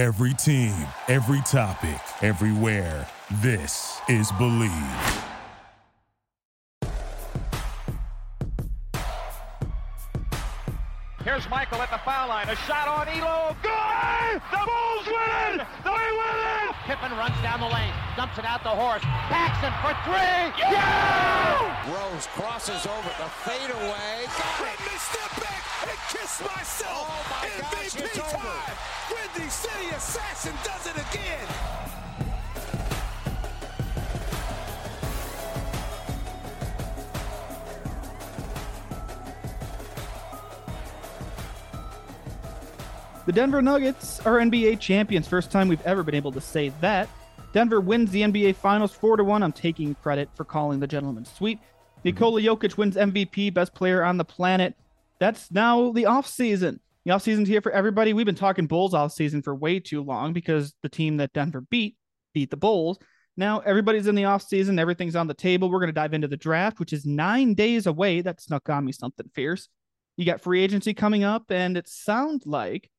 Every team, every topic, everywhere. This is Bleav. Here's Michael at the foul line. A shot on Ehlo. Good! The Bulls win it! They win it! Pippen runs down the lane, dumps it out the horse. Paxson for three. Yeah! Rose crosses over the fadeaway. Got Let me step back and kiss myself. Oh my gosh, MVP it's over. time. Windy City Assassin does it again. The Denver Nuggets are NBA champions. First time we've ever been able to say that. Denver wins the NBA Finals 4 to 1. I'm taking credit for calling the gentleman sweet. Nikola Jokic wins MVP, best player on the planet. That's now the off season. The off season's here for everybody. We've been talking Bulls off season for way too long because the team that Denver beat beat the Bulls. Now everybody's in the off season. Everything's on the table. We're going to dive into the draft, which is nine days away. That snuck on me something fierce. You got free agency coming up, and it sounds like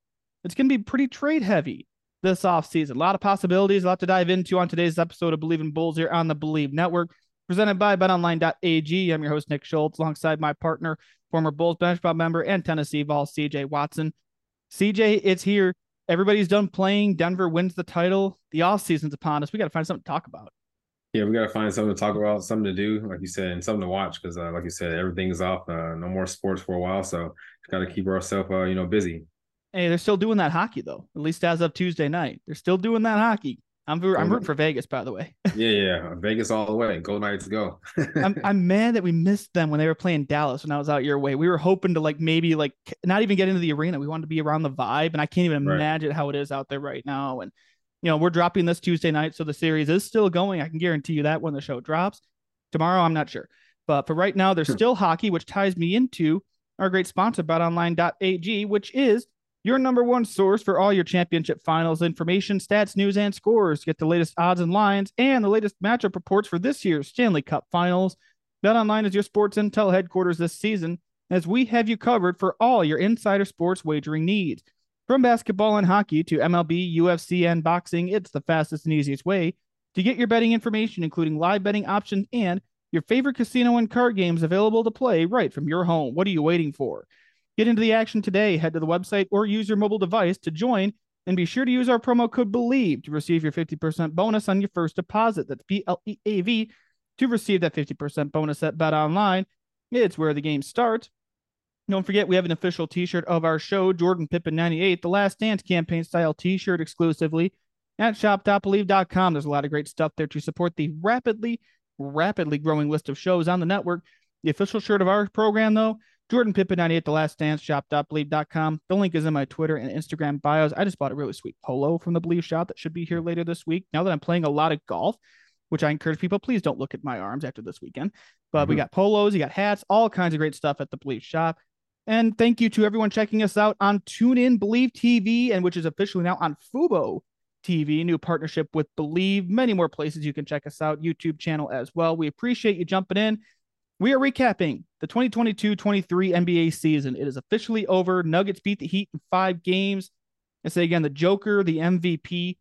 it's going to be pretty trade heavy this off season. A lot of possibilities, a lot to dive into on today's episode of Bleav in Bulls here on the Bleav Network, presented by betonline.ag. I'm your host, Nick Schultz, alongside my partner, former Bulls bench member and Tennessee Vol, CJ Watson. CJ, it's here. Everybody's done playing. Denver wins the title. The offseason's upon us. We got to find something to talk about. Yeah, we got to find something to talk about, something to do, like you said, and something to watch because, uh, like you said, everything's off. Uh, no more sports for a while, so got to keep ourselves, uh, you know, busy. Hey, they're still doing that hockey though. At least as of Tuesday night, they're still doing that hockey. I'm I'm rooting for Vegas, by the way. yeah, yeah, Vegas all the way. Go Knights, go. I'm I'm mad that we missed them when they were playing Dallas when I was out your way. We were hoping to like maybe like not even get into the arena. We wanted to be around the vibe, and I can't even Right. imagine how it is out there right now. And you know, we're dropping this Tuesday night, so the series is still going. I can guarantee you that when the show drops tomorrow, I'm not sure, but for right now, there's hmm. still hockey, which ties me into our great sponsor, BetOnline.ag, which is your number one source for all your championship finals information, stats, news, and scores. Get the latest odds and lines and the latest matchup reports for this year's Stanley Cup finals. BetOnline is your sports intel headquarters this season, as we have you covered for all your insider sports wagering needs. From basketball and hockey to MLB, UFC, and boxing, it's the fastest and easiest way to get your betting information, including live betting options and your favorite casino and card games available to play right from your home. What are you waiting for? Get into the action today. Head to the website or use your mobile device to join and be sure to use our promo code BLEAV to receive your 50% bonus on your first deposit. That's B L E A V to receive that 50% bonus at Bet Online. It's where the game starts. Don't forget, we have an official t shirt of our show, Jordan Pippen 98, the Last Dance campaign style t shirt exclusively at shop.bleav.com. There's a lot of great stuff there to support the rapidly, rapidly growing list of shows on the network. The official shirt of our program, though, Jordan Pippen 98, The Last Dance, shop.bleav.com. The link is in my Twitter and Instagram bios. I just bought a really sweet polo from the Bleav shop that should be here later this week. Now that I'm playing a lot of golf, which I encourage people, please don't look at my arms after this weekend. But we Mhm. got polos, you got hats, all kinds of great stuff at the Bleav shop. And thank you to everyone checking us out on TuneIn Bleav TV, and which is officially now on Fubo TV, new partnership with Bleav. Many more places you can check us out, YouTube channel as well. We appreciate you jumping in. We are recapping the 2022 23 NBA season. It is officially over. Nuggets beat the Heat in five games. I say again, the Joker, the MVP.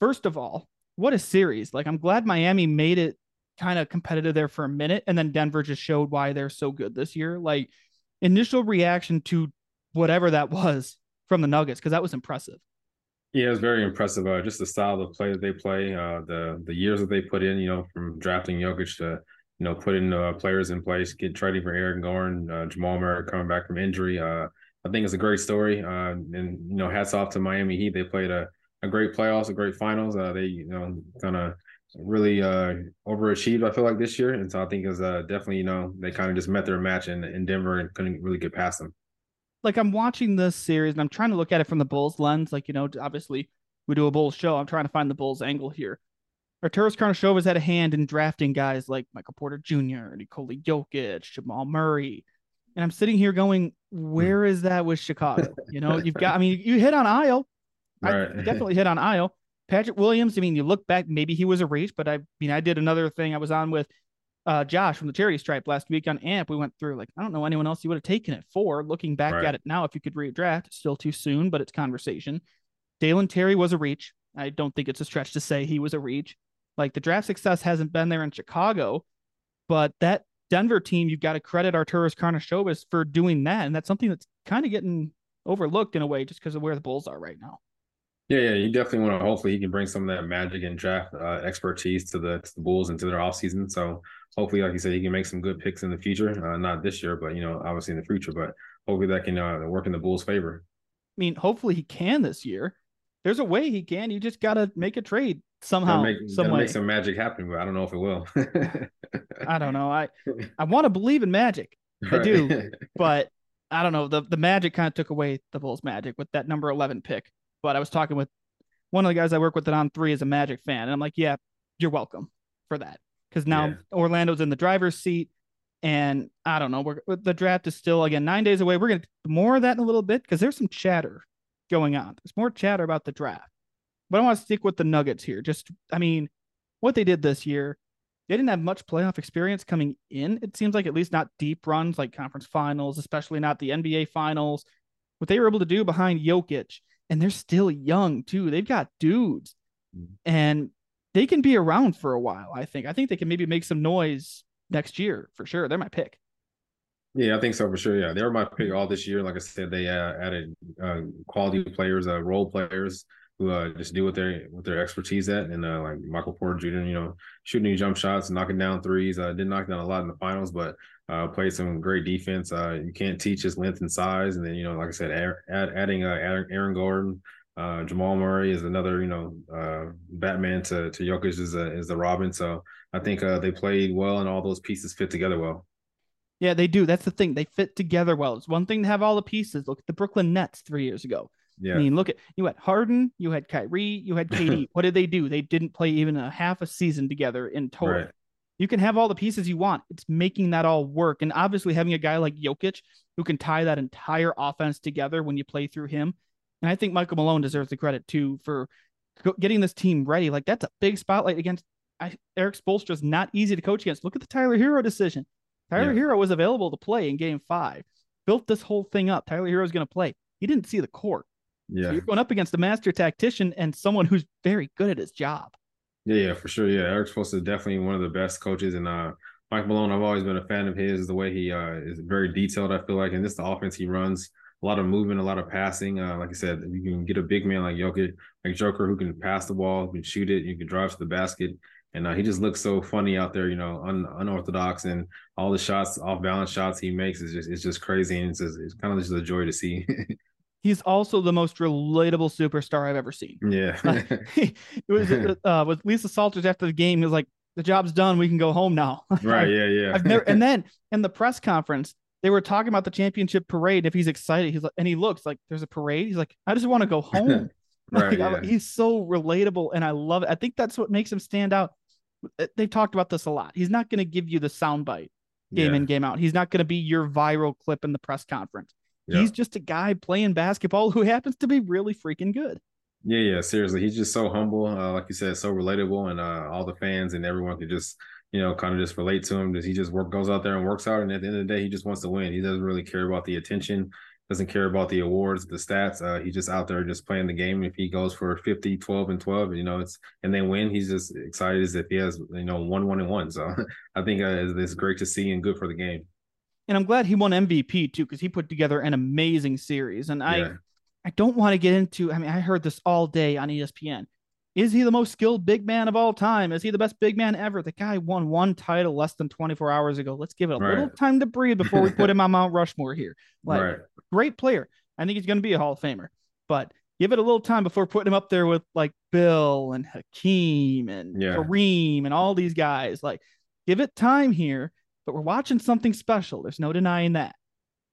First of all, what a series. Like, I'm glad Miami made it kind of competitive there for a minute, and then Denver just showed why they're so good this year. Like, initial reaction to whatever that was from the Nuggets, because that was impressive. Yeah, it was very impressive. Uh, just the style of play that they play, uh, the the years that they put in, you know, from drafting Jokic to you know putting uh, players in place, get trading for Aaron Gordon, uh, Jamal Murray coming back from injury. Uh, I think it's a great story. Uh, and you know, hats off to Miami Heat. They played a, a great playoffs, a great finals. Uh, they you know kind of really uh, overachieved. I feel like this year, and so I think uh, definitely you know they kind of just met their match in, in Denver and couldn't really get past them. like I'm watching this series and I'm trying to look at it from the Bulls lens. Like, you know, obviously we do a Bulls show. I'm trying to find the Bulls angle here. Arturas Karnisovas had a hand in drafting guys like Michael Porter Jr., Nikola Jokic, Jamal Murray. And I'm sitting here going, where is that with Chicago? You know, you've got, I mean, you hit on Ayo. I definitely hit on Ayo. Patrick Williams, I mean, you look back, maybe he was a reach, but I mean, I did another thing I was on with uh, Josh from the Charity Stripe last week on AMP. We went through like, I don't know anyone else you would have taken it for. Looking back Right. at it now, if you could redraft, still too soon, but it's conversation. Dalen Terry was a reach. I don't think it's a stretch to say he was a reach. Like the draft success hasn't been there in Chicago, but that Denver team, you've got to credit Arturas Karnisovas for doing that. And that's something that's kind of getting overlooked in a way just because of where the Bulls are right now. Yeah, yeah, you definitely want to. Hopefully, he can bring some of that magic and draft uh, expertise to the, to the Bulls and to their offseason. So, hopefully, like you said, he can make some good picks in the future. Uh, not this year, but you know, obviously in the future. But hopefully, that can uh, work in the Bulls' favor. I mean, hopefully, he can this year. There's a way he can. You just got to make a trade somehow. Make, some way. make some magic happen, but I don't know if it will. I don't know. I I want to believe in magic. Right. I do, but I don't know. The the magic kind of took away the Bulls' magic with that number eleven pick. But I was talking with one of the guys I work with that on three is a Magic fan, and I'm like, yeah, you're welcome for that because now yeah. Orlando's in the driver's seat, and I don't know. We're the draft is still again nine days away. We're gonna more of that in a little bit because there's some chatter going on. There's more chatter about the draft, but I want to stick with the Nuggets here. Just, I mean, what they did this year. They didn't have much playoff experience coming in. It seems like at least not deep runs like conference finals, especially not the NBA finals. What they were able to do behind Jokic and they're still young too. They've got dudes, mm-hmm. and they can be around for a while. I think. I think they can maybe make some noise next year for sure. They're my pick. Yeah, I think so for sure. Yeah, they were my pick all this year. Like I said, they uh, added uh, quality players, uh, role players who uh, just do what their what their expertise at, and uh, like Michael Porter Jr. You know, shooting jump shots, knocking down threes. Uh, did knock down a lot in the finals, but uh, played some great defense. Uh, you can't teach his length and size, and then you know, like I said, add, adding uh, Aaron Gordon, uh, Jamal Murray is another you know Batman to to Jokic is a, is the Robin. So I think they played well, and all those pieces fit together well. Yeah, they do. That's the thing. They fit together well. It's one thing to have all the pieces. Look at the Brooklyn Nets three years ago. Yeah. I mean, look at you had Harden, you had Kyrie, you had KD. what did they do? They didn't play even a half a season together in total. Right you can have all the pieces you want. It's making that all work. And obviously, having a guy like Jokic who can tie that entire offense together when you play through him. And I think Michael Malone deserves the credit too for getting this team ready. Like, that's a big spotlight against I, Erik Spoelstra is not easy to coach against. Look at the Tyler Herro decision. Tyler yeah. Herro was available to play in game five, built this whole thing up. Tyler Herro is going to play. He didn't see the court. Yeah. So you're going up against a master tactician and someone who's very good at his job. Yeah, yeah, for sure. Yeah, Erik Spoelstra is definitely one of the best coaches, and uh, Mike Malone, I've always been a fan of his. The way he uh, is very detailed, I feel like, and this the offense he runs, a lot of movement, a lot of passing. Uh, like I said, you can get a big man like Jokic, like Joker, who can pass the ball, can shoot it, you can drive to the basket, and uh, he just looks so funny out there, you know, un- unorthodox, and all the shots, off balance shots he makes is just it's just crazy, and it's just, it's kind of just a joy to see. He's also the most relatable superstar I've ever seen. Yeah. it was uh, with Lisa Salters after the game. He was like, "The job's done. We can go home now." right. Yeah. Yeah. Never. And then in the press conference, they were talking about the championship parade. If he's excited, he's like, and he looks like there's a parade. He's like, I just want to go home. right. Like, yeah. he's so relatable, and I love it. I think that's what makes him stand out. They've talked about this a lot. He's not going to give you the soundbite game yeah. in game out. He's not going to be your viral clip in the press conference. He's just a guy playing basketball who happens to be really freaking good. Yeah, yeah, seriously. He's just so humble, uh, like you said, so relatable, and uh, all the fans and everyone can just, you know, kind of just relate to him. Because he just work goes out there and works out, and at the end of the day, he just wants to win. He doesn't really care about the attention, doesn't care about the awards, the stats. Uh, he's just out there just playing the game. If he goes for 50, 12, and 12, you know, it's and they win, he's just excited as if he has, you know, one, one, and one. So I think uh, it's great to see and good for the game and I'm glad he won MVP too because he put together an amazing series. And I. I don't want to get into. I mean, I heard this all day on ESPN. Is he the most skilled big man of all time? Is he the best big man ever? The guy won one title less than 24 hours ago. Let's give it a right. little time to breathe before we put him on Mount Rushmore here. Like, right. great player. I think he's going to be a Hall of Famer, but give it a little time before putting him up there with like Bill and Hakeem and yeah. Kareem and all these guys. Like, give it time here but we're watching something special. There's no denying that.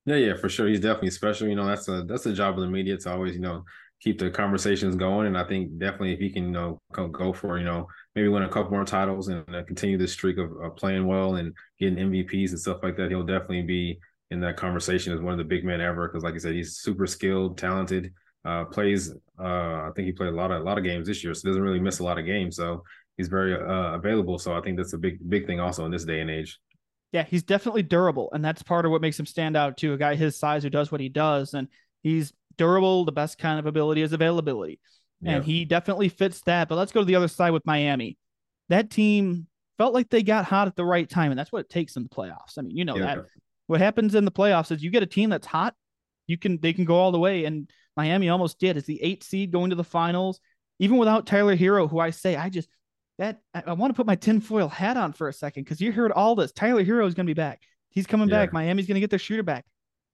Yeah, yeah, for sure. He's definitely special. You know, that's a that's the job of the media to always, you know, keep the conversations going. And I think definitely if he can, you know, go for, you know, maybe win a couple more titles and uh, continue this streak of, of, playing well and getting MVPs and stuff like that, he'll definitely be in that conversation as one of the big men ever. Because like I said, he's super skilled, talented. Uh, plays. Uh, I think he played a lot of a lot of games this year, so doesn't really miss a lot of games. So he's very uh, available. So I think that's a big big thing also in this day and age. Yeah, he's definitely durable, and that's part of what makes him stand out to a guy his size who does what he does, and he's durable. The best kind of ability is availability. and Yep. he definitely fits that. But let's go to the other side with Miami. That team felt like they got hot at the right time, and that's what it takes in the playoffs. I mean, you know Yeah. that. What happens in the playoffs is you get a team that's hot, you can they can go all the way, and Miami almost did. It's the eight seed going to the finals, even without Tyler Herro, who I say I just that I, I want to put my tinfoil hat on for a second because you heard all this. Tyler Herro is going to be back. He's coming Yeah. back. Miami's going to get their shooter back.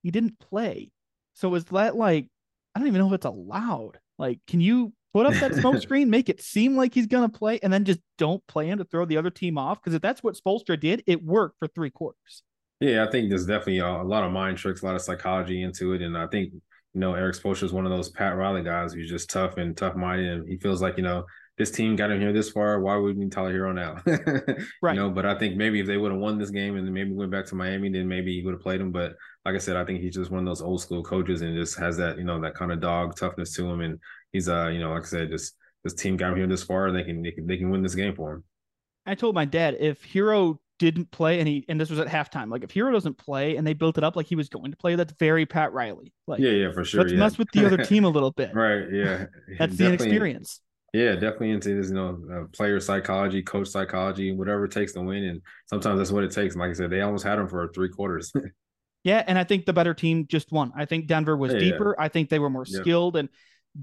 He didn't play, so is that like I don't even know if it's allowed. Like, can you put up that smoke screen, make it seem like he's gonna play, and then just don't play him to throw the other team off? Because if that's what Spoelstra did, it worked for three quarters. Yeah, I think there's definitely a, a lot of mind tricks, a lot of psychology into it, and I think you know Erik Spoelstra is one of those Pat Riley guys who's just tough and tough minded, and he feels like you know this team got him here this far. Why would we need Tyler Herro now? Right. You know, but I think maybe if they would have won this game and then maybe went back to Miami, then maybe he would have played him. But like I said, I think he's just one of those old school coaches and just has that you know that kind of dog toughness to him, and he's uh you know like I said, just this team got him here this far, they can they can they can win this game for him. I told my dad if Herro didn't play and he and this was at halftime, like if Herro doesn't play and they built it up like he was going to play, that's very Pat Riley. Like Yeah, yeah, for sure. let's yeah. mess with the other team a little bit. right. Yeah, That's the inexperience. Yeah, definitely into this, you know, uh, player psychology, coach psychology, whatever it takes to win. And sometimes that's what it takes. And like I said, they almost had them for three quarters. Yeah, and I think the better team just won. I think Denver was Yeah, yeah. deeper. I think they were more Yep. skilled. And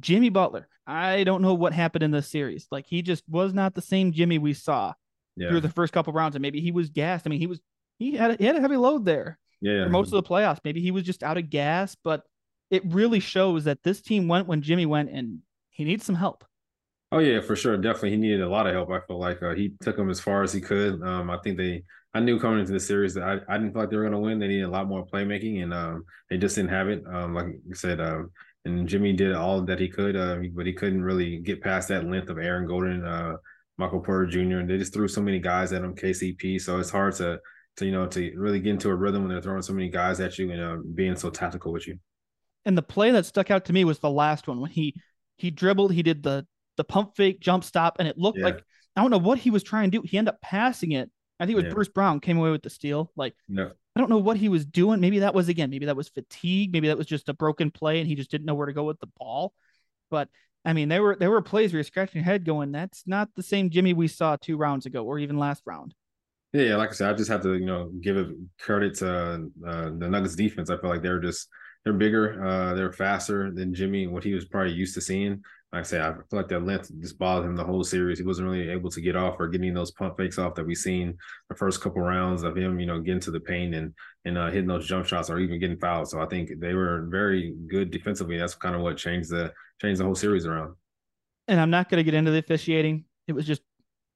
Jimmy Butler, I don't know what happened in this series. Like he just was not the same Jimmy we saw yeah, through the first couple rounds, and maybe he was gassed. I mean, he was he had a, he had a heavy load there yeah, for most of the playoffs. Maybe he was just out of gas, but it really shows that this team went when Jimmy went, and he needs some help. Oh yeah, for sure. Definitely, he needed a lot of help. I feel like uh, he took them as far as he could. Um, I think they. I knew coming into the series that I, I didn't feel like they were going to win. They needed a lot more playmaking, and um, they just didn't have it. Um, like you said, um, and Jimmy did all that he could, uh, but he couldn't really get past that length of Aaron Gordon, uh, Michael Porter Jr. And they just threw so many guys at him, KCP. So it's hard to to you know to really get into a rhythm when they're throwing so many guys at you and uh, being so tactical with you. And the play that stuck out to me was the last one when he he dribbled, he did the the pump fake jump stop, and it looked Yeah. like I don't know what he was trying to do. He ended up passing it. I think it was Yeah. Bruce Brown came away with the steal. Like No, I don't know what he was doing. Maybe that was again, maybe that was fatigue. Maybe that was just a broken play and he just didn't know where to go with the ball. But I mean, there were there were plays where you're scratching your head going, that's not the same Jimmy we saw two rounds ago or even last round. Yeah, yeah, like I said, I just have to, you know, give it credit to uh, the Nuggets defense. I feel like they're just they're bigger, uh, they're faster than Jimmy, and what he was probably used to seeing. Like I said, I feel like that length just bothered him the whole series. He wasn't really able to get off or getting those pump fakes off that we seen the first couple rounds of him, you know, getting to the paint and and uh, hitting those jump shots or even getting fouled. So I think they were very good defensively. That's kind of what changed the changed the whole series around. And I'm not gonna get into the officiating. It was just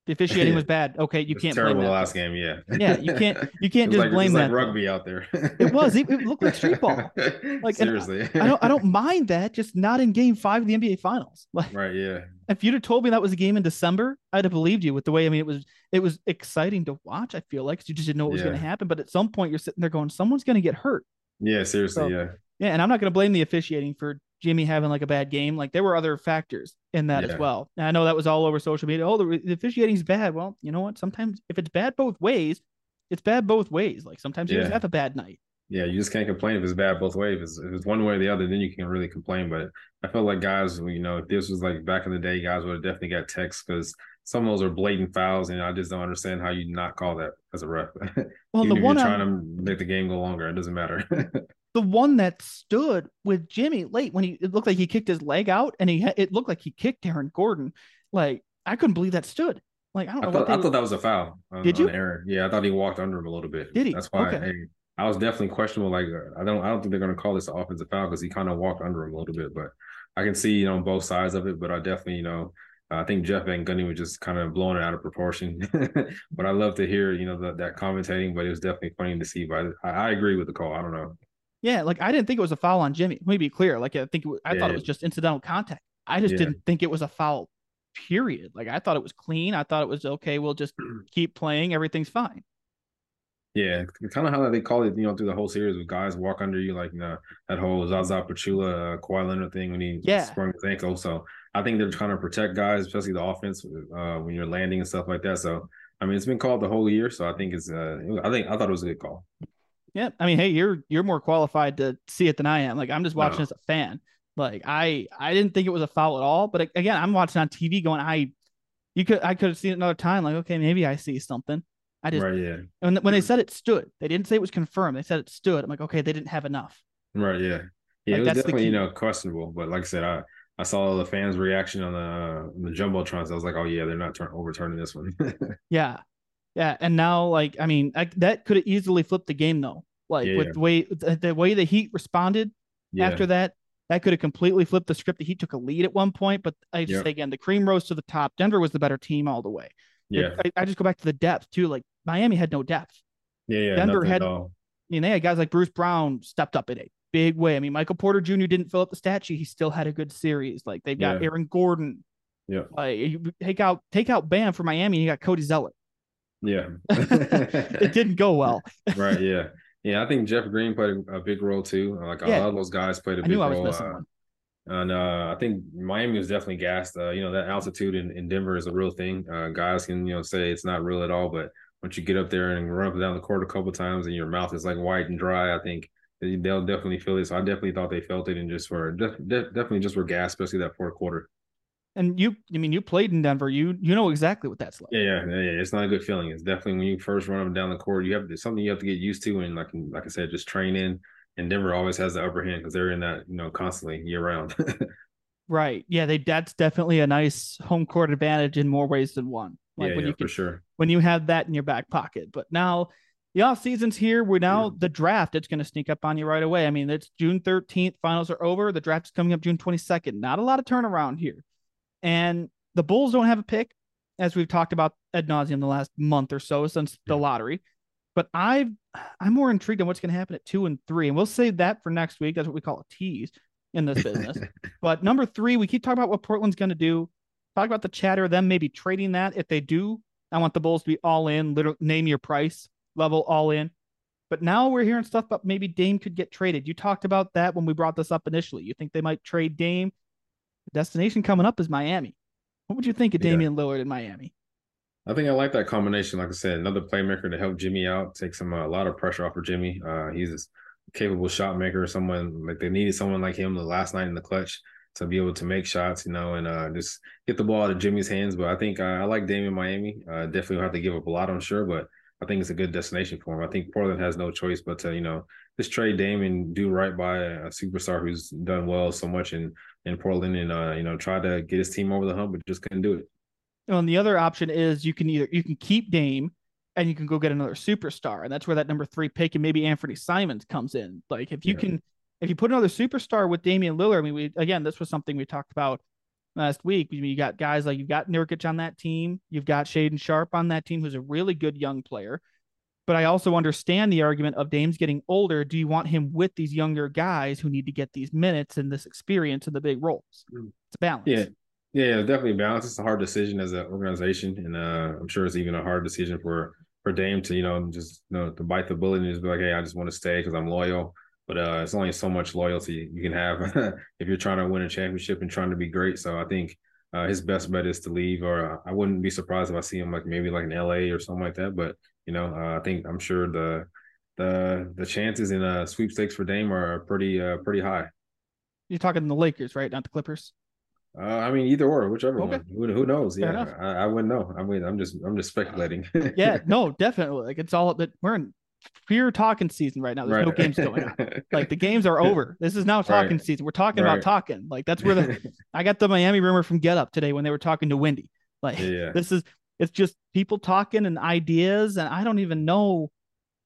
the officiating was bad. Okay, you can't blame terrible that. the last game, yeah. Yeah, you can't you can't just like, blame it was that. like rugby out there. It was. It, it looked like street ball. Like, and I- seriously. I don't I don't mind that, just not in game five of the NBA finals. Like right, yeah. if you'd have told me that was a game in December, I'd have believed you with the way I mean it was it was exciting to watch, I feel like you just didn't know what was Yeah. gonna happen. But at some point you're sitting there going, Someone's gonna get hurt. Yeah, seriously, So- yeah. Yeah, and I'm not gonna blame the officiating for Jimmy having like a bad game. Like there were other factors in that as well. And I know that was all over social media. Oh, the, the officiating's bad. Well, you know what? Sometimes if it's bad both ways, it's bad both ways. Like sometimes you just have a bad night. Yeah, you just can't complain if it's bad both ways. If it's, if it's one way or the other, then you can really complain. But I felt like guys, you know, if this was like back in the day, guys would have definitely got texts because some of those are blatant fouls, and I just don't understand how you not call that as a ref. Well, Even the if one you're trying to make the game go longer, it doesn't matter. the one that stood with Jimmy late when he it looked like he kicked his leg out and he it looked like he kicked Aaron Gordon. Like I couldn't believe that stood. Like I don't know I thought, I thought that was a foul. On, Did you? On Aaron. Yeah, I thought he walked under him a little bit. Did he? That's why Okay. hey, I was definitely questionable. Like uh, I don't, I don't think they're going to call this an offensive foul because he kind of walked under him a little bit. But I can see you know both sides of it. But I definitely you know I think Jeff Van Gundy was just kind of blowing it out of proportion. but I love to hear you know the, that commentating. But it was definitely funny to see. But I, I agree with the call. I don't know. Yeah, like I didn't think it was a foul on Jimmy. Let me be clear. Like I think was, I thought it was just incidental contact. I just Yeah. didn't think it was a foul. Period. Like I thought it was clean. I thought it was okay. We'll just keep playing. Everything's fine. Yeah, kind of how they call it, you know, through the whole series with guys walk under you, like that whole Zaza Pachulia, uh, Kawhi Leonard thing when he Yeah. sprung his ankle. So I think they're trying to protect guys, especially the offense uh, when you're landing and stuff like that. So I mean, it's been called the whole year, so I think it's, uh, I think I thought it was a good call. Yeah. I mean, hey, you're you're more qualified to see it than I am. Like I'm just watching No. as a fan. Like I I didn't think it was a foul at all, but again, I'm watching on TV going, I you could I could have seen it another time. Like, okay, maybe I see something. I just right, yeah. when when they said it stood, they didn't say it was confirmed. They said it stood. I'm like, okay, they didn't have enough. Right, yeah. Yeah, Like, it was that's definitely, you know, questionable. But like I said, I I saw the fans' reaction on the uh, on the jumbotrons. I was like, oh yeah, they're not turn- overturning this one. Yeah, yeah. And now, like, I mean, I, that could have easily flipped the game though. Like Yeah, with yeah. the way the, the way the Heat responded yeah, after that, that could have completely flipped the script. The Heat took a lead at one point, but I just Yep. say again, the cream rose to the top. Denver was the better team all the way. yeah, I, I just go back to the depth too. Like Miami had no depth. yeah, yeah. Denver had-. I mean, they had guys like Bruce Brown stepped up in a big way. I mean, Michael Porter Jr. didn't fill up the stat sheet. He still had a good series. Like they've got Yeah. Aaron Gordon. Yeah, Like take out take out Bam for Miami. You got Cody Zeller. Yeah. it didn't go well. right, yeah, yeah. I think Jeff Green played a, a big role too. Like a Yeah. lot of those guys played a I big knew I was role. missing uh, one. And uh, I think Miami was definitely gassed. Uh, you know, that altitude in, in Denver is a real thing. Uh, guys can, you know, say it's not real at all, but once you get up there and run up and down the court a couple times and your mouth is like white and dry, I think they- they'll definitely feel it. So I definitely thought they felt it and just were def- def- definitely just were gassed, especially that fourth quarter. And you, I mean, you played in Denver. You you know exactly what that's like. Yeah, yeah, yeah, yeah. It's not a good feeling. It's definitely when you first run up and down the court, you have it's something you have to get used to, and like like I said, just train in. And Denver always has the upper hand because they're in that you know constantly year round. Right. Yeah. They that's definitely a nice home court advantage in more ways than one. Like yeah, when yeah, you for sure. when you have that in your back pocket. But now the off season's here. We're now the draft. It's going to sneak up on you right away. I mean, it's June 13th. Finals are over. The draft is coming up June 22nd. Not a lot of turnaround here. And the Bulls don't have a pick, as we've talked about ad nauseum the last month or so since the lottery. But I, I'm more intrigued on what's going to happen at two and three, and we'll save that for next week. That's what we call a tease in this business. but number three, we keep talking about what Portland's going to do. Talk about the chatter of them maybe trading that. If they do, I want the Bulls to be all in, literally name your price level all in. But now we're hearing stuff about maybe Dame could get traded. You talked about that when we brought this up initially. You think they might trade Dame? Destination coming up is Miami. What would you think of Yeah. Damian Lillard in Miami? I think I like that combination. Like I said, another playmaker to help Jimmy out, take some uh, a lot of pressure off of Jimmy. Uh, he's a capable shot maker. Someone like they needed someone like him the last night in the clutch to be able to make shots, you know, and uh, just get the ball out of Jimmy's hands. But I think uh, I like Damian Miami. Uh, definitely have to give up a lot, I'm sure, but I think it's a good destination for him. I think Portland has no choice but to, you know, just trade Dame and do right by a superstar who's done well so much in in Portland, and uh, you know, try to get his team over the hump, but just couldn't do it. And the other option is you can either you can keep Dame and you can go get another superstar, and that's where that number three pick and maybe Anfernee Simons comes in. Like if you Yeah. can, if you put another superstar with Damian Lillard, I mean, we again this was something we talked about last week. You got guys like you've got Nurkic on that team, you've got Shaedon Sharpe on that team, who's a really good young player. But I also understand the argument of Dame's getting older. Do you want him with these younger guys who need to get these minutes and this experience in the big roles? Mm. It's a balance. Yeah. Yeah, definitely balance. It's a hard decision as an organization, and uh, I'm sure it's even a hard decision for for Dame to you know just you know to bite the bullet and just be like, hey, I just want to stay because I'm loyal. But uh, it's only so much loyalty you can have if you're trying to win a championship and trying to be great. So I think uh, his best bet is to leave, or uh, I wouldn't be surprised if I see him like maybe like in LA or something like that. But you know, uh, I think I'm sure the the the chances in a sweepstakes for Dame are pretty uh, pretty high. You're talking the Lakers, right? Not the Clippers. Uh, I mean, either or, whichever Okay. one. Who, who knows? Fair yeah. I, I wouldn't know. I mean, I'm just I'm just speculating. Yeah, no, definitely. Like it's all that we're in pure talking season right now. There's no games going on. Like the games are over. This is now talking Right. season. We're talking about talking. Like that's where the I got the Miami rumor from Get Up today when they were talking to Wendy. Like yeah, this is it's just people talking and ideas, and I don't even know.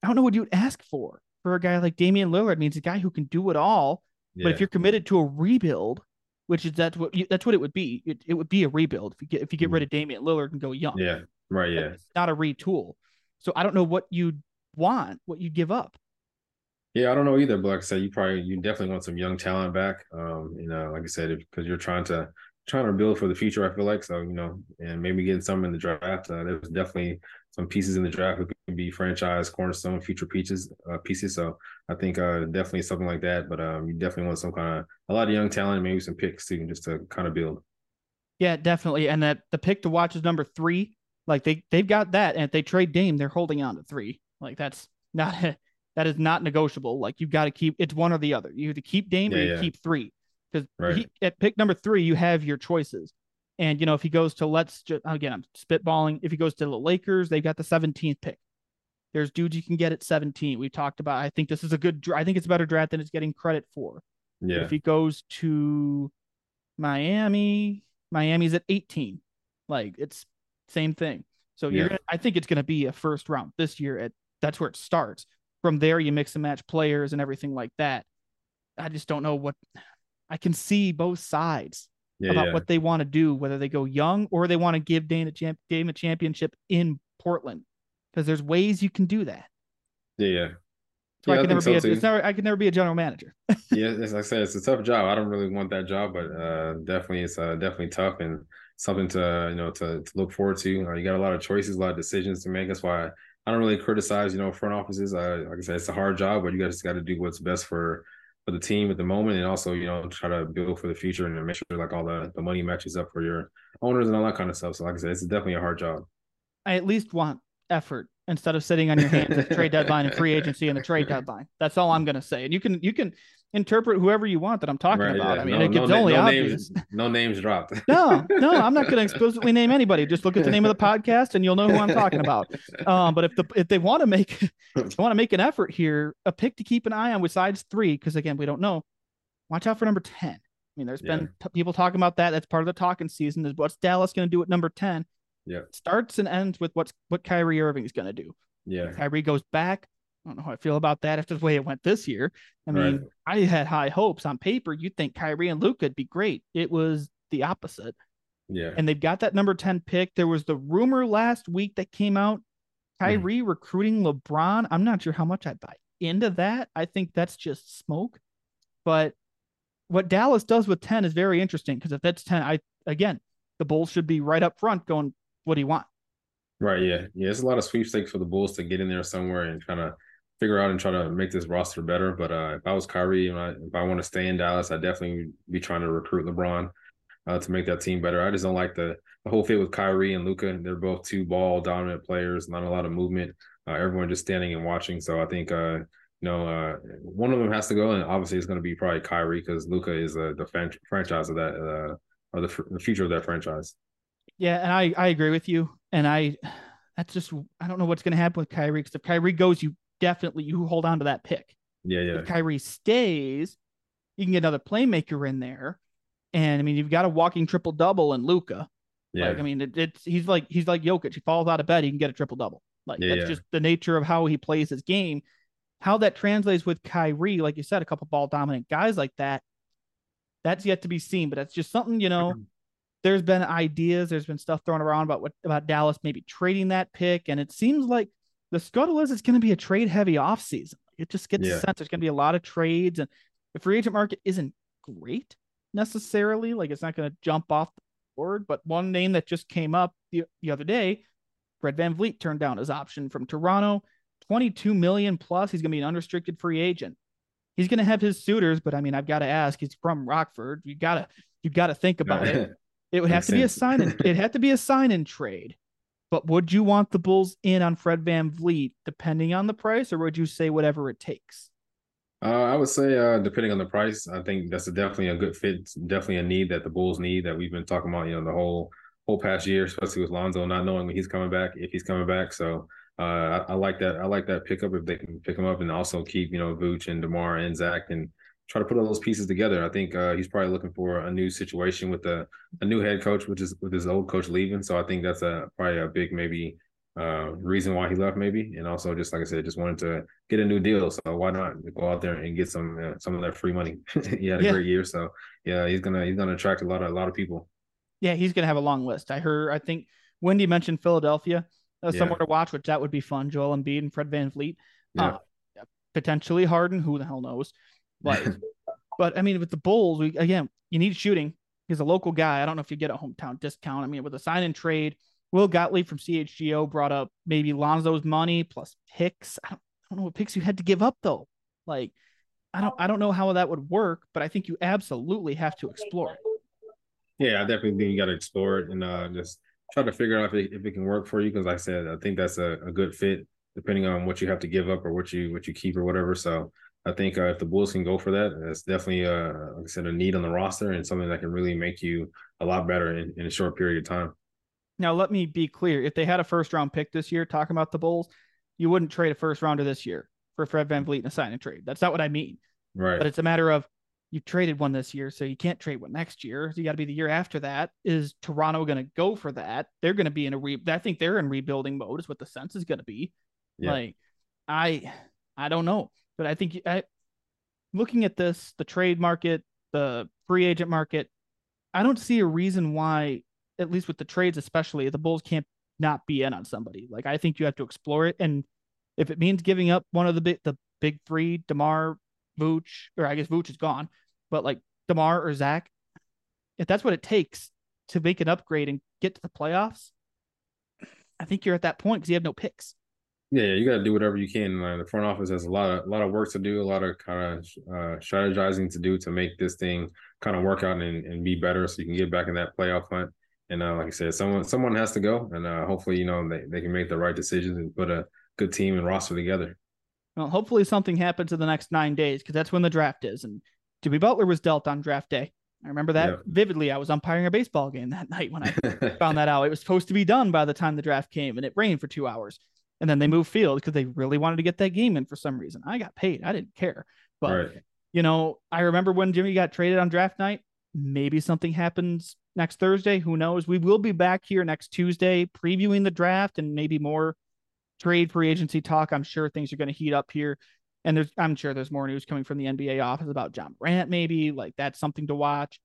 I don't know what you'd ask for for a guy like Damian Lillard. I mean, a guy who can do it all. But if you're committed to a rebuild, which is that's what you, that's what it would be. It, it would be a rebuild if you get if you get rid mm-hmm. of Damian Lillard and go young. Yeah, right, yeah, It's not a retool. So I don't know what you'd want, what you'd give up. yeah. I don't know either, but like I said, you probably you definitely want some young talent back. Um, you know, like I said, because you're trying to trying to build for the future. I feel like so, you know, and maybe getting some in the draft. Uh, there's definitely some pieces in the draft that could be franchise cornerstone future pieces. Uh, pieces. So I think uh, definitely something like that. But um, you definitely want some kind of a lot of young talent, maybe some picks too, just to kind of build. Yeah, definitely. And that the pick to watch is number three. Like they they've got that, and if they trade Dame, they're holding on to three. Like that's not that is not negotiable. Like you've got to keep it's one or the other. You either keep Dame or you yeah. keep three. because Right. at pick number three, you have your choices. And you know, if he goes to let's just again, I'm spitballing. If he goes to the Lakers, they've got the 17th pick. There's dudes you can get at 17. We talked about. I think this is a good. I think it's a better draft than it's getting credit for. Yeah. If he goes to Miami, Miami's at 18. Like it's same thing. So you're Yeah. gonna, I think it's going to be a first round this year. At that's where it starts. From there, you mix and match players and everything like that. I just don't know what I can see both sides Yeah. about yeah. what they want to do, whether they go young or they want to give Dame a, champ, a championship in Portland, because there's ways you can do that. yeah. Yeah. So Yeah, I I can never think be so a, it's never, I can never be a general manager. yeah, as I said, it's a tough job. I don't really want that job, but uh, definitely it's uh, definitely tough and something to you know to, to look forward to. Uh, you got a lot of choices, a lot of decisions to make. That's why I don't really criticize you know front offices. Uh, like I said, it's a hard job, but you guys got to do what's best for for the team at the moment, and also you know try to build for the future and make sure like all the the money matches up for your owners and all that kind of stuff. So like I said, it's definitely a hard job. I at least want effort instead of sitting on your hands at the trade deadline and free agency and the trade deadline. That's all I'm gonna say. And you can you can interpret whoever you want that I'm talking Right, about. yeah. I mean, no, it gets no, only no obvious. names, no names dropped. no, no, I'm not going to explicitly name anybody. Just look at the name of the podcast, and you'll know who I'm talking about. Um, but if the if they want to make they want to make an effort here, a pick to keep an eye on besides three, because again, we don't know. Watch out for number ten. I mean, there's Yeah. been t- people talking about that. That's part of the talking season. Is what's Dallas going to do at number ten? Yeah. Starts and ends with what's what Kyrie Irving is going to do. yeah, Kyrie goes back. I don't know how I feel about that after the way it went this year. I Right. mean, I had high hopes on paper. You'd think Kyrie and Luke would be great. It was the opposite yeah, and they've got that number 10 pick. There was the rumor last week that came out mm-hmm. Kyrie recruiting LeBron. I'm not sure how much I buy into that. I think that's just smoke. But what Dallas does with 10 is very interesting because if that's 10, I again, the Bulls should be right up front going, What do you want? right. Yeah, yeah. It's a lot of sweepstakes for the Bulls to get in there somewhere and kind of figure out and try to make this roster better. But uh, if I was Kyrie and I, if I want to stay in Dallas, I definitely be trying to recruit LeBron uh, to make that team better. I just don't like the the whole fit with Kyrie and Luka. They're both two ball dominant players, not a lot of movement. Uh, everyone just standing and watching. So I think uh, you know uh, one of them has to go, and obviously it's going to be probably Kyrie because Luka is uh, the fran- franchise of that uh, or the, f- the future of that franchise. Yeah, and I, I agree with you. And I that's just I don't know what's gonna happen with Kyrie because if Kyrie goes, you definitely you hold on to that pick. Yeah, yeah, if Kyrie stays, you can get another playmaker in there. And I mean, you've got a walking triple double in Luka. yeah. Like, I mean, it, it's he's like he's like Jokic. He falls out of bed, he can get a triple double. Like Yeah, that's yeah. just the nature of how he plays his game. How that translates with Kyrie, like you said, a couple ball dominant guys like that. That's yet to be seen, but that's just something you know. Mm-hmm. There's been ideas, there's been stuff thrown around about what about Dallas maybe trading that pick, and it seems like the scuttle is it's going to be a trade heavy offseason. It just gets Yeah. the sense there's going to be a lot of trades, and the free agent market isn't great necessarily. Like it's not going to jump off the board, but one name that just came up the, the other day, Fred VanVleet turned down his option from Toronto, 22 million plus. He's going to be an unrestricted free agent. He's going to have his suitors, but I mean, I've got to ask. He's from Rockford. You gotta, you gotta think about it. It would have Makes to be a sign. In, it had to be a sign and trade. But would you want the Bulls in on Fred VanVleet, depending on the price, or would you say whatever it takes? Uh, I would say, uh, depending on the price, I think that's a, definitely a good fit. Definitely a need that the Bulls need that we've been talking about, you know, the whole whole past year, especially with Lonzo not knowing when he's coming back, if he's coming back. So uh, I, I like that. I like that pickup if they can pick him up and also keep, you know, Vooch and Demar and Zach and try to put all those pieces together. I think uh, he's probably looking for a new situation with a, a new head coach, which is with his old coach leaving. So I think that's a probably a big maybe uh, reason why he left, maybe, and also just like I said, just wanted to get a new deal. So why not go out there and get some uh, some of that free money? he had a Yeah. great year, so yeah, he's gonna he's gonna attract a lot of a lot of people. Yeah, he's gonna have a long list. I heard. I think Wendy mentioned Philadelphia uh, Yeah. somewhere to watch, which that would be fun. Joel Embiid and Fred VanVleet, Yeah. uh, potentially Harden. Who the hell knows? But but I mean, with the Bulls, we again, you need shooting. He's a local guy. I don't know if you get a hometown discount. I mean, with a sign and trade, Will Gottlieb from CHGO brought up maybe Lonzo's money plus picks. I don't, I don't know what picks you had to give up though. Like, I don't I don't know how that would work, but I think you absolutely have to explore it. Yeah, I definitely think you got to explore it and uh, just try to figure out if it, if it can work for you. Because like I said, I think that's a, a good fit depending on what you have to give up or what you what you keep or whatever. So I think uh, if the Bulls can go for that, that's definitely, uh, like I said, a need on the roster and something that can really make you a lot better in, in a short period of time. Now, let me be clear. If they had a first round pick this year, talking about the Bulls, you wouldn't trade a first rounder this year for Fred VanVleet in a sign and trade. That's not what I mean. Right. But it's a matter of you traded one this year, so you can't trade one next year. So you got to be the year after that. Is Toronto going to go for that? They're going to be in a re. I think they're in rebuilding mode. Is what the sense is going to be. Yeah. Like, I, I don't know, but I think I, looking at this, the trade market, the free agent market, I don't see a reason why at least with the trades, especially the Bulls can't not be in on somebody. Like I think you have to explore it, and if it means giving up one of the big the big three, Demar, Vooch, or I guess Vooch is gone, but like Demar or Zach, if that's what it takes to make an upgrade and get to the playoffs, I think you're at that point because you have no picks. Yeah, you got to do whatever you can. Uh, the front office has a lot of a lot of work to do, a lot of kind of uh, strategizing to do to make this thing kind of work out and, and be better, so you can get back in that playoff hunt. And uh, like I said, someone someone has to go, and uh, hopefully, you know, they, they can make the right decisions and put a good team and roster together. Well, hopefully something happens in the next nine days because that's when the draft is. And Jimmy Butler was dealt on draft day. I remember that yeah. vividly. I was umpiring a baseball game that night when I found that out. It was supposed to be done by the time the draft came, and it rained for two hours. And then they moved field because they really wanted to get that game in for some reason. I got paid. I didn't care. But right. you know, I remember when Jimmy got traded on draft night. Maybe something happens next Thursday. Who knows? We will be back here next Tuesday previewing the draft and maybe more trade free agency talk. I'm sure things are going to heat up here. And there's I'm sure there's more news coming from the NBA office about Ja Morant, maybe. Like that's something to watch.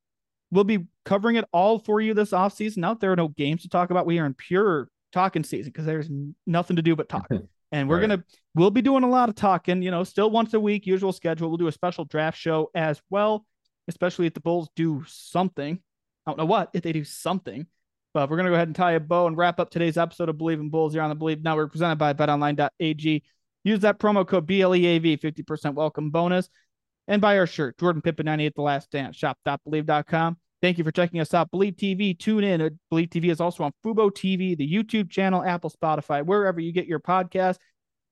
We'll be covering it all for you this offseason. Out there are no games to talk about. We are in pure talking season because there's nothing to do but talk. And we're right. gonna we'll be doing a lot of talking, you know, still once a week, usual schedule. We'll do a special draft show as well, especially if the Bulls do something. I don't know what, if they do something. But we're going to go ahead and tie a bow and wrap up today's episode of Bleav in Bulls here on the Bleav Network, presented by betonline.ag. Use that promo code BLEAV, 50% welcome bonus. And buy our shirt, Jordan Pippen 98 The Last Dance, shop.bleav.com. Thank you for checking us out. Bleav TV, tune in. Bleav TV is also on Fubo TV, the YouTube channel, Apple, Spotify, wherever you get your podcast.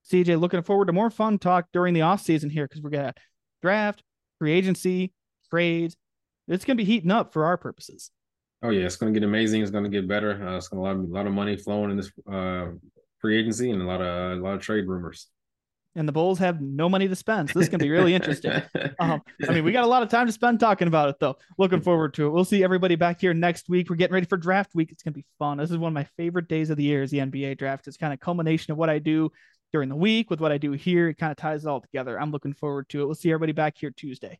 CJ, looking forward to more fun talk during the off season here because we're going to draft, free agency, trades, it's going to be heating up for our purposes. Oh yeah, it's going to get amazing. It's going to get better. Uh, it's going to of, a lot of money flowing in this uh, free agency and a lot of a lot of trade rumors. And the Bulls have no money to spend, so this can be really interesting. um, I mean, we got a lot of time to spend talking about it, though. Looking forward to it. We'll see everybody back here next week. We're getting ready for draft week. It's going to be fun. This is one of my favorite days of the year. Is the NBA draft. It's kind of culmination of what I do during the week with what I do here. It kind of ties it all together. I'm looking forward to it. We'll see everybody back here Tuesday.